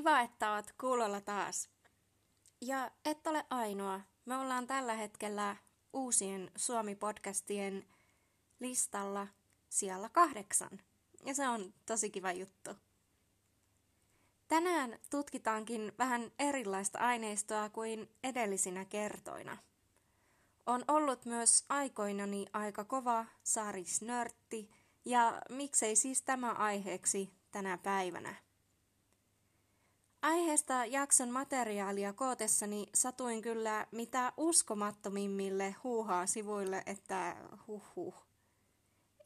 Kiva, että oot kuulolla taas. Ja et ole ainoa. Me ollaan tällä hetkellä uusien Suomi-podcastien listalla siellä kahdeksan. Ja se on tosi kiva juttu. Tänään tutkitaankin vähän erilaista aineistoa kuin edellisinä kertoina. On ollut myös aikoinani aika kova saarisnörtti ja miksei siis tämä aiheeksi tänä päivänä. Aiheesta jakson materiaalia kootessani satuin kyllä mitä uskomattomimmille huuhaa sivuille, että huh.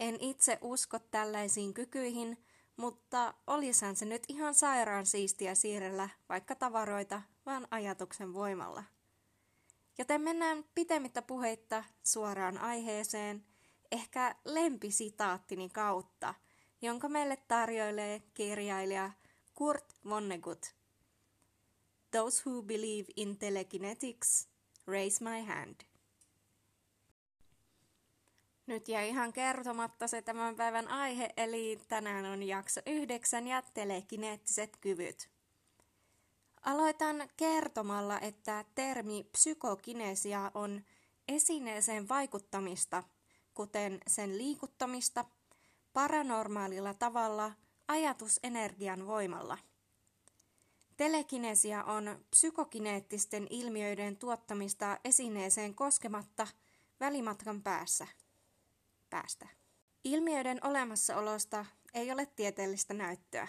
En itse usko tällaisiin kykyihin, mutta olisahan se nyt ihan sairaan siistiä siirrellä vaikka tavaroita, vaan ajatuksen voimalla. Joten mennään pitemmittä puheitta suoraan aiheeseen, ehkä lempisitaattini kautta, jonka meille tarjoilee kirjailija Kurt Vonnegut. Those who believe in telekinetics, raise my hand. Nyt jäi ihan kertomatta se tämän päivän aihe, eli tänään on jakso yhdeksän ja telekineettiset kyvyt. Aloitan kertomalla, että termi psykokinesia on esineeseen vaikuttamista, kuten sen liikuttamista, paranormaalilla tavalla ajatusenergian voimalla. Telekinesia on psykokineettisten ilmiöiden tuottamista esineeseen koskematta välimatkan päässä – päästä. Ilmiöiden olemassaolosta ei ole tieteellistä näyttöä.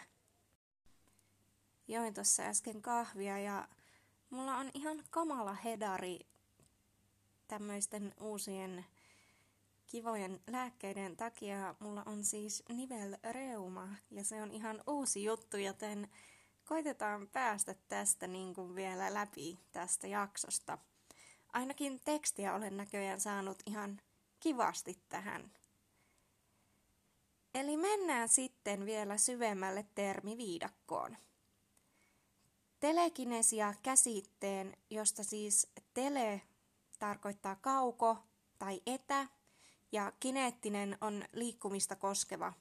Join tuossa äsken kahvia ja mulla on ihan kamala hedari tämmöisten uusien kivojen lääkkeiden takia. Mulla on siis nivelreuma ja se on ihan uusi juttu, joten koitetaan päästä tästä niin kuin vielä läpi tästä jaksosta. Ainakin tekstiä olen näköjään saanut ihan kivasti tähän. Eli mennään sitten vielä syvemmälle termiviidakkoon. Telekinesia käsitteen, josta siis tele tarkoittaa kauko tai etä ja kineettinen on liikkumista koskeva.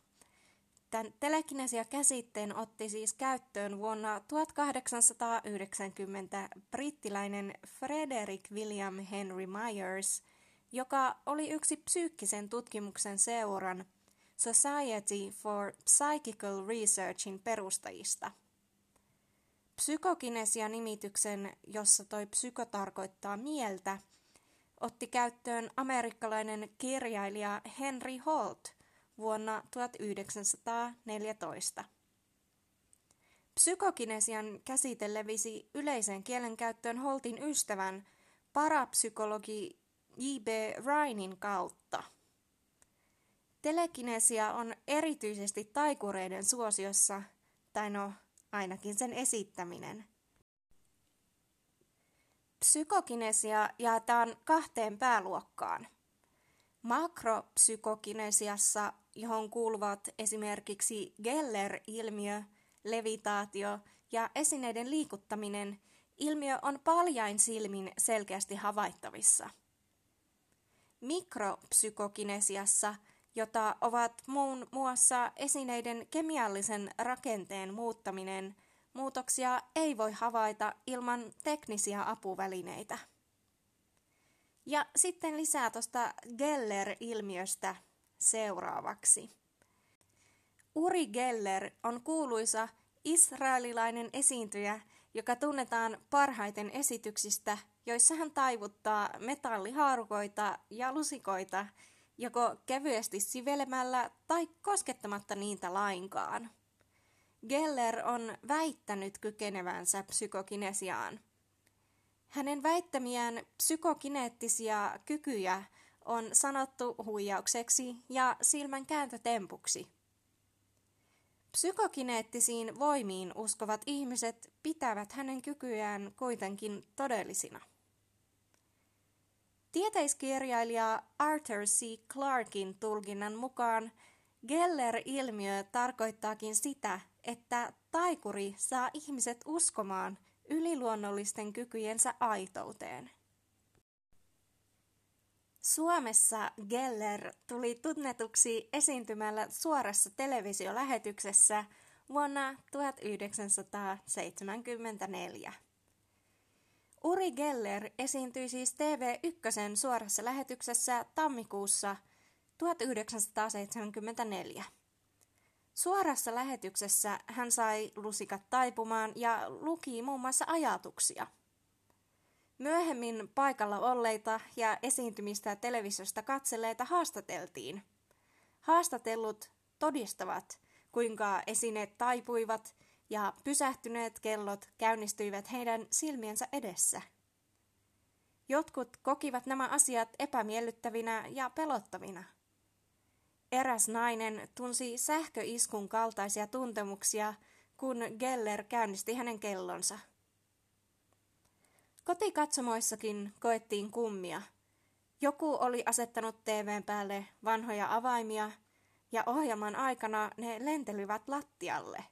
Tämän telekinesia käsitteen otti siis käyttöön vuonna 1890 brittiläinen Frederick William Henry Myers – joka oli yksi psyykkisen tutkimuksen seuran Society for Psychical Researchin perustajista. Psykokinesia-nimityksen, jossa toi psyko tarkoittaa mieltä, otti käyttöön amerikkalainen kirjailija Henry Holt vuonna 1914. Psykokinesian käsite levisi yleiseen kielenkäyttöön Holtin ystävän, parapsykologi J.B. Ryanin kautta. Telekinesia on erityisesti taikureiden suosiossa, tai no ainakin sen esittäminen. Psykokinesia jaetaan kahteen pääluokkaan. Makropsykokinesiassa, johon kuuluvat esimerkiksi Geller-ilmiö, levitaatio ja esineiden liikuttaminen, ilmiö on paljain silmin selkeästi havaittavissa – mikropsykokinesiassa, jota ovat muun muassa esineiden kemiallisen rakenteen muuttaminen, muutoksia ei voi havaita ilman teknisiä apuvälineitä. Ja sitten lisää tuosta Geller-ilmiöstä seuraavaksi. Uri Geller on kuuluisa israelilainen esiintyjä, joka tunnetaan parhaiten esityksistä joissa hän taivuttaa metallihaarukoita ja lusikoita joko kevyesti sivelemällä tai koskettamatta niitä lainkaan. Geller on väittänyt kykenevänsä psykokinesiaan. Hänen väittämiään psykokineettisia kykyjä on sanottu huijaukseksi ja silmän kääntötempuksi. Psykokineettisiin voimiin uskovat ihmiset pitävät hänen kykyjään kuitenkin todellisina. Tieteiskirjailija Arthur C. Clarkin tulkinnan mukaan Geller-ilmiö tarkoittaakin sitä, että taikuri saa ihmiset uskomaan yliluonnollisten kykyjensä aitouteen. Suomessa Geller tuli tunnetuksi esiintymällä suorassa televisiolähetyksessä vuonna 1974. Uri Geller esiintyi siis TV1 suorassa lähetyksessä tammikuussa 1974. Suorassa lähetyksessä hän sai lusikat taipumaan ja luki muun muassa ajatuksia. Myöhemmin paikalla olleita ja esiintymistä televisiosta katselleita haastateltiin. Haastatellut todistavat, kuinka esineet taipuivat ja pysähtyneet kellot käynnistyivät heidän silmiensä edessä. Jotkut kokivat nämä asiat epämiellyttävinä ja pelottavina. Eräs nainen tunsi sähköiskun kaltaisia tuntemuksia, kun Geller käynnisti hänen kellonsa. Kotikatsomoissakin koettiin kummia. Joku oli asettanut TVn päälle vanhoja avaimia ja ohjelman aikana ne lentelivät lattialle.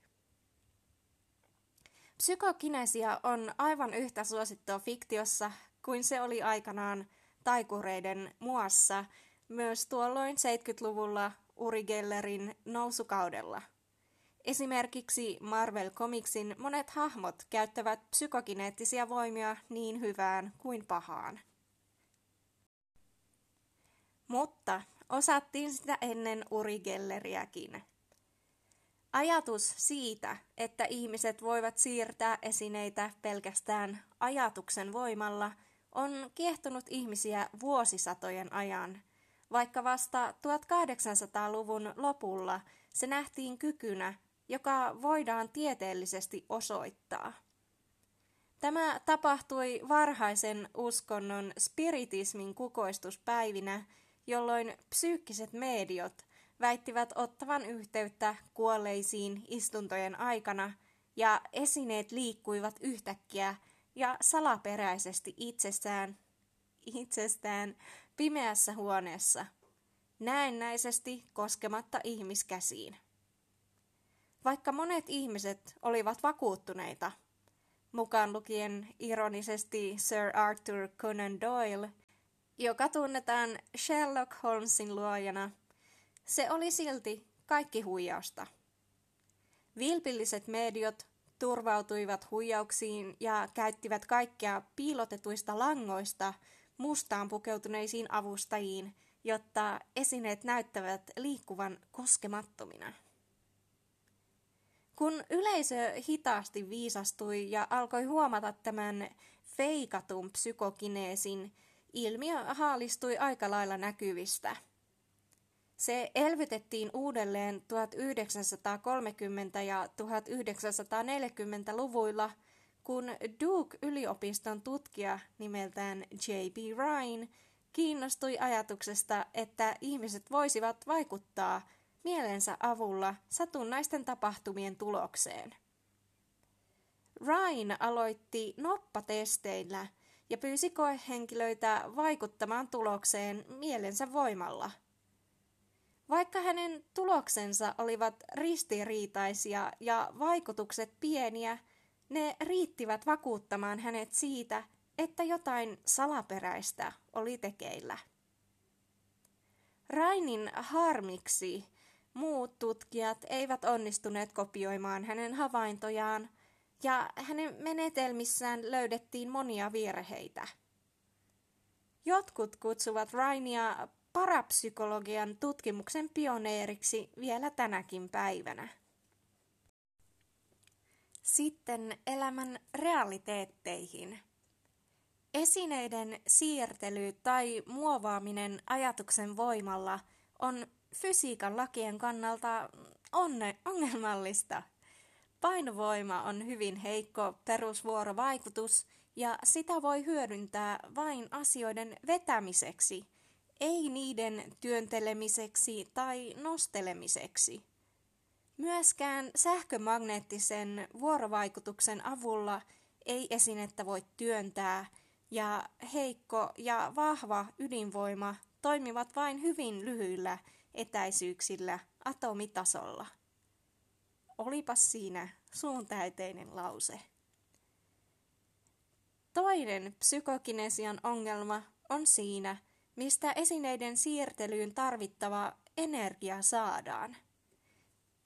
Psykokinesia on aivan yhtä suosittua fiktiossa kuin se oli aikanaan taikureiden muassa myös tuolloin 70-luvulla Uri Gellerin nousukaudella. Esimerkiksi Marvel Comicsin monet hahmot käyttävät psykokineettisia voimia niin hyvään kuin pahaan. Mutta osattiin sitä ennen Uri Gelleriäkin. Ajatus siitä, että ihmiset voivat siirtää esineitä pelkästään ajatuksen voimalla, on kiehtonut ihmisiä vuosisatojen ajan, vaikka vasta 1800-luvun lopulla se nähtiin kykynä, joka voidaan tieteellisesti osoittaa. Tämä tapahtui varhaisen uskonnon spiritismin kukoistuspäivinä, jolloin psyykkiset mediot väittivät ottavan yhteyttä kuolleisiin istuntojen aikana ja esineet liikkuivat yhtäkkiä ja salaperäisesti itsestään, itsestään pimeässä huoneessa, näennäisesti koskematta ihmiskäsiin. Vaikka monet ihmiset olivat vakuuttuneita, mukaan lukien ironisesti Sir Arthur Conan Doyle, joka tunnetaan Sherlock Holmesin luojana, se oli silti kaikki huijausta. Vilpilliset mediot turvautuivat huijauksiin ja käyttivät kaikkea piilotetuista langoista mustaan pukeutuneisiin avustajiin, jotta esineet näyttävät liikkuvan koskemattomina. Kun yleisö hitaasti viisastui ja alkoi huomata tämän feikatun psykokineesin, ilmiö haalistui aika lailla näkyvistä. Se elvytettiin uudelleen 1930- ja 1940-luvuilla, kun Duke-yliopiston tutkija nimeltään J.B. Ryan kiinnostui ajatuksesta, että ihmiset voisivat vaikuttaa mielensä avulla satunnaisten tapahtumien tulokseen. Ryan aloitti noppatesteillä ja pyysi koehenkilöitä vaikuttamaan tulokseen mielensä voimalla. Vaikka hänen tuloksensa olivat ristiriitaisia ja vaikutukset pieniä, ne riittivät vakuuttamaan hänet siitä, että jotain salaperäistä oli tekeillä. Rainin harmiksi Muut tutkijat eivät onnistuneet kopioimaan hänen havaintojaan, ja hänen menetelmissään löydettiin monia virheitä. Jotkut kutsuvat Rainia parapsykologian tutkimuksen pioneeriksi vielä tänäkin päivänä. Sitten elämän realiteetteihin. Esineiden siirtely tai muovaaminen ajatuksen voimalla on fysiikan lakien kannalta onne, ongelmallista. Painovoima on hyvin heikko perusvuorovaikutus ja sitä voi hyödyntää vain asioiden vetämiseksi, ei niiden työntelemiseksi tai nostelemiseksi. Myöskään sähkömagneettisen vuorovaikutuksen avulla ei esinettä voi työntää, ja heikko ja vahva ydinvoima toimivat vain hyvin lyhyillä etäisyyksillä atomitasolla. Olipas siinä suuntäyteinen lause. Toinen psykokinesian ongelma on siinä, mistä esineiden siirtelyyn tarvittava energia saadaan.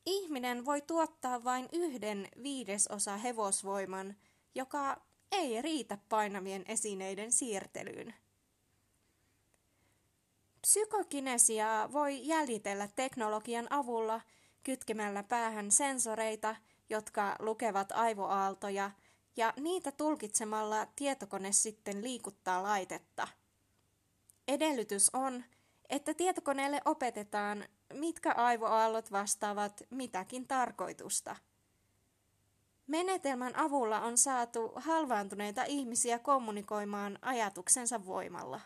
ihminen voi tuottaa vain yhden viidesosa hevosvoiman, joka ei riitä painavien esineiden siirtelyyn. Psykokinesiaa voi jäljitellä teknologian avulla kytkemällä päähän sensoreita, jotka lukevat aivoaaltoja, ja niitä tulkitsemalla tietokone sitten liikuttaa laitetta. Edellytys on, että tietokoneelle opetetaan, mitkä aivoaallot vastaavat mitäkin tarkoitusta. Menetelmän avulla on saatu halvaantuneita ihmisiä kommunikoimaan ajatuksensa voimalla.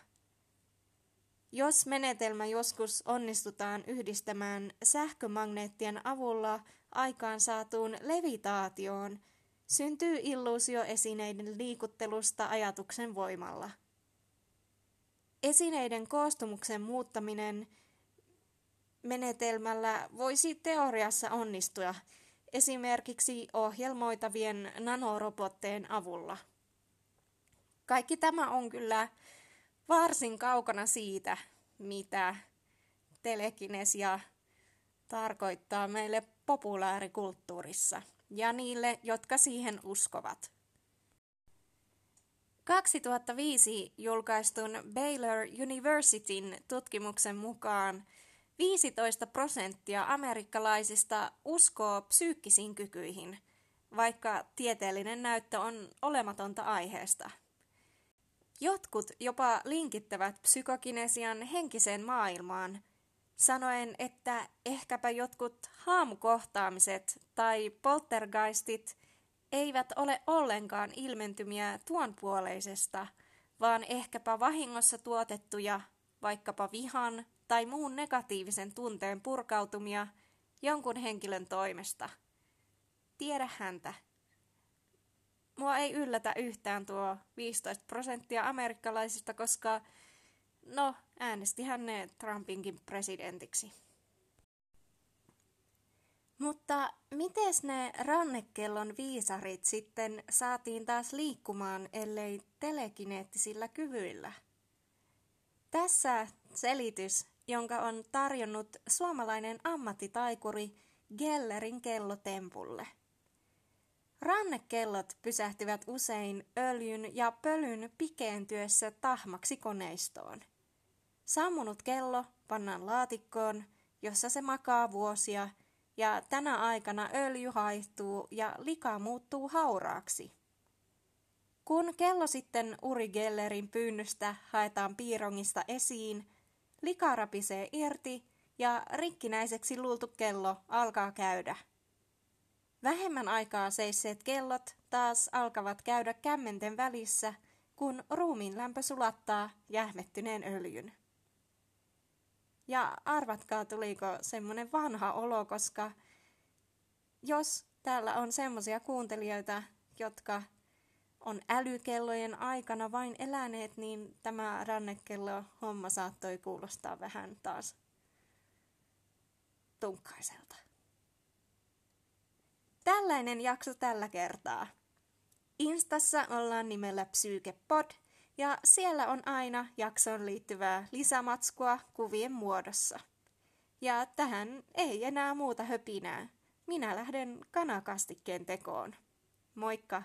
Jos menetelmä joskus onnistutaan yhdistämään sähkömagneettien avulla aikaan saatuun levitaatioon, syntyy illuusio esineiden liikuttelusta ajatuksen voimalla. Esineiden koostumuksen muuttaminen menetelmällä voisi teoriassa onnistua esimerkiksi ohjelmoitavien nanorobotteen avulla. Kaikki tämä on kyllä varsin kaukana siitä, mitä telekinesia tarkoittaa meille populaarikulttuurissa ja niille, jotka siihen uskovat. 2005 julkaistun Baylor Universityn tutkimuksen mukaan 15 prosenttia amerikkalaisista uskoo psyykkisiin kykyihin, vaikka tieteellinen näyttö on olematonta aiheesta. Jotkut jopa linkittävät psykokinesian henkiseen maailmaan, sanoen, että ehkäpä jotkut haamukohtaamiset tai poltergeistit eivät ole ollenkaan ilmentymiä tuonpuoleisesta, vaan ehkäpä vahingossa tuotettuja, vaikkapa vihan tai muun negatiivisen tunteen purkautumia jonkun henkilön toimesta. Tiedä häntä. Mua ei yllätä yhtään tuo 15 prosenttia amerikkalaisista, koska no, äänesti hän ne Trumpinkin presidentiksi. Mutta miten ne rannekellon viisarit sitten saatiin taas liikkumaan, ellei telekineettisillä kyvyillä? Tässä selitys, jonka on tarjonnut suomalainen ammattitaikuri Gellerin kellotempulle. Rannekellot pysähtyvät usein öljyn ja pölyn pikeentyessä tahmaksi koneistoon. Sammunut kello pannaan laatikkoon, jossa se makaa vuosia – ja tänä aikana öljy haihtuu ja lika muuttuu hauraaksi. Kun kello sitten Uri Gellerin pyynnöstä haetaan piirongista esiin, lika rapisee irti ja rikkinäiseksi luultu kello alkaa käydä. Vähemmän aikaa seisseet kellot taas alkavat käydä kämmenten välissä, kun ruumiin lämpö sulattaa jähmettyneen öljyn. Ja arvatkaa, tuliko semmoinen vanha olo, koska jos täällä on semmoisia kuuntelijoita, jotka on älykellojen aikana vain eläneet, niin tämä rannekello homma saattoi kuulostaa vähän taas tunkkaiselta. Tällainen jakso tällä kertaa. Instassa ollaan nimellä PsykePod – ja siellä on aina jaksoon liittyvää lisämatskua kuvien muodossa. Ja tähän ei enää muuta höpinää. Minä lähden kanakastikkeen tekoon. Moikka!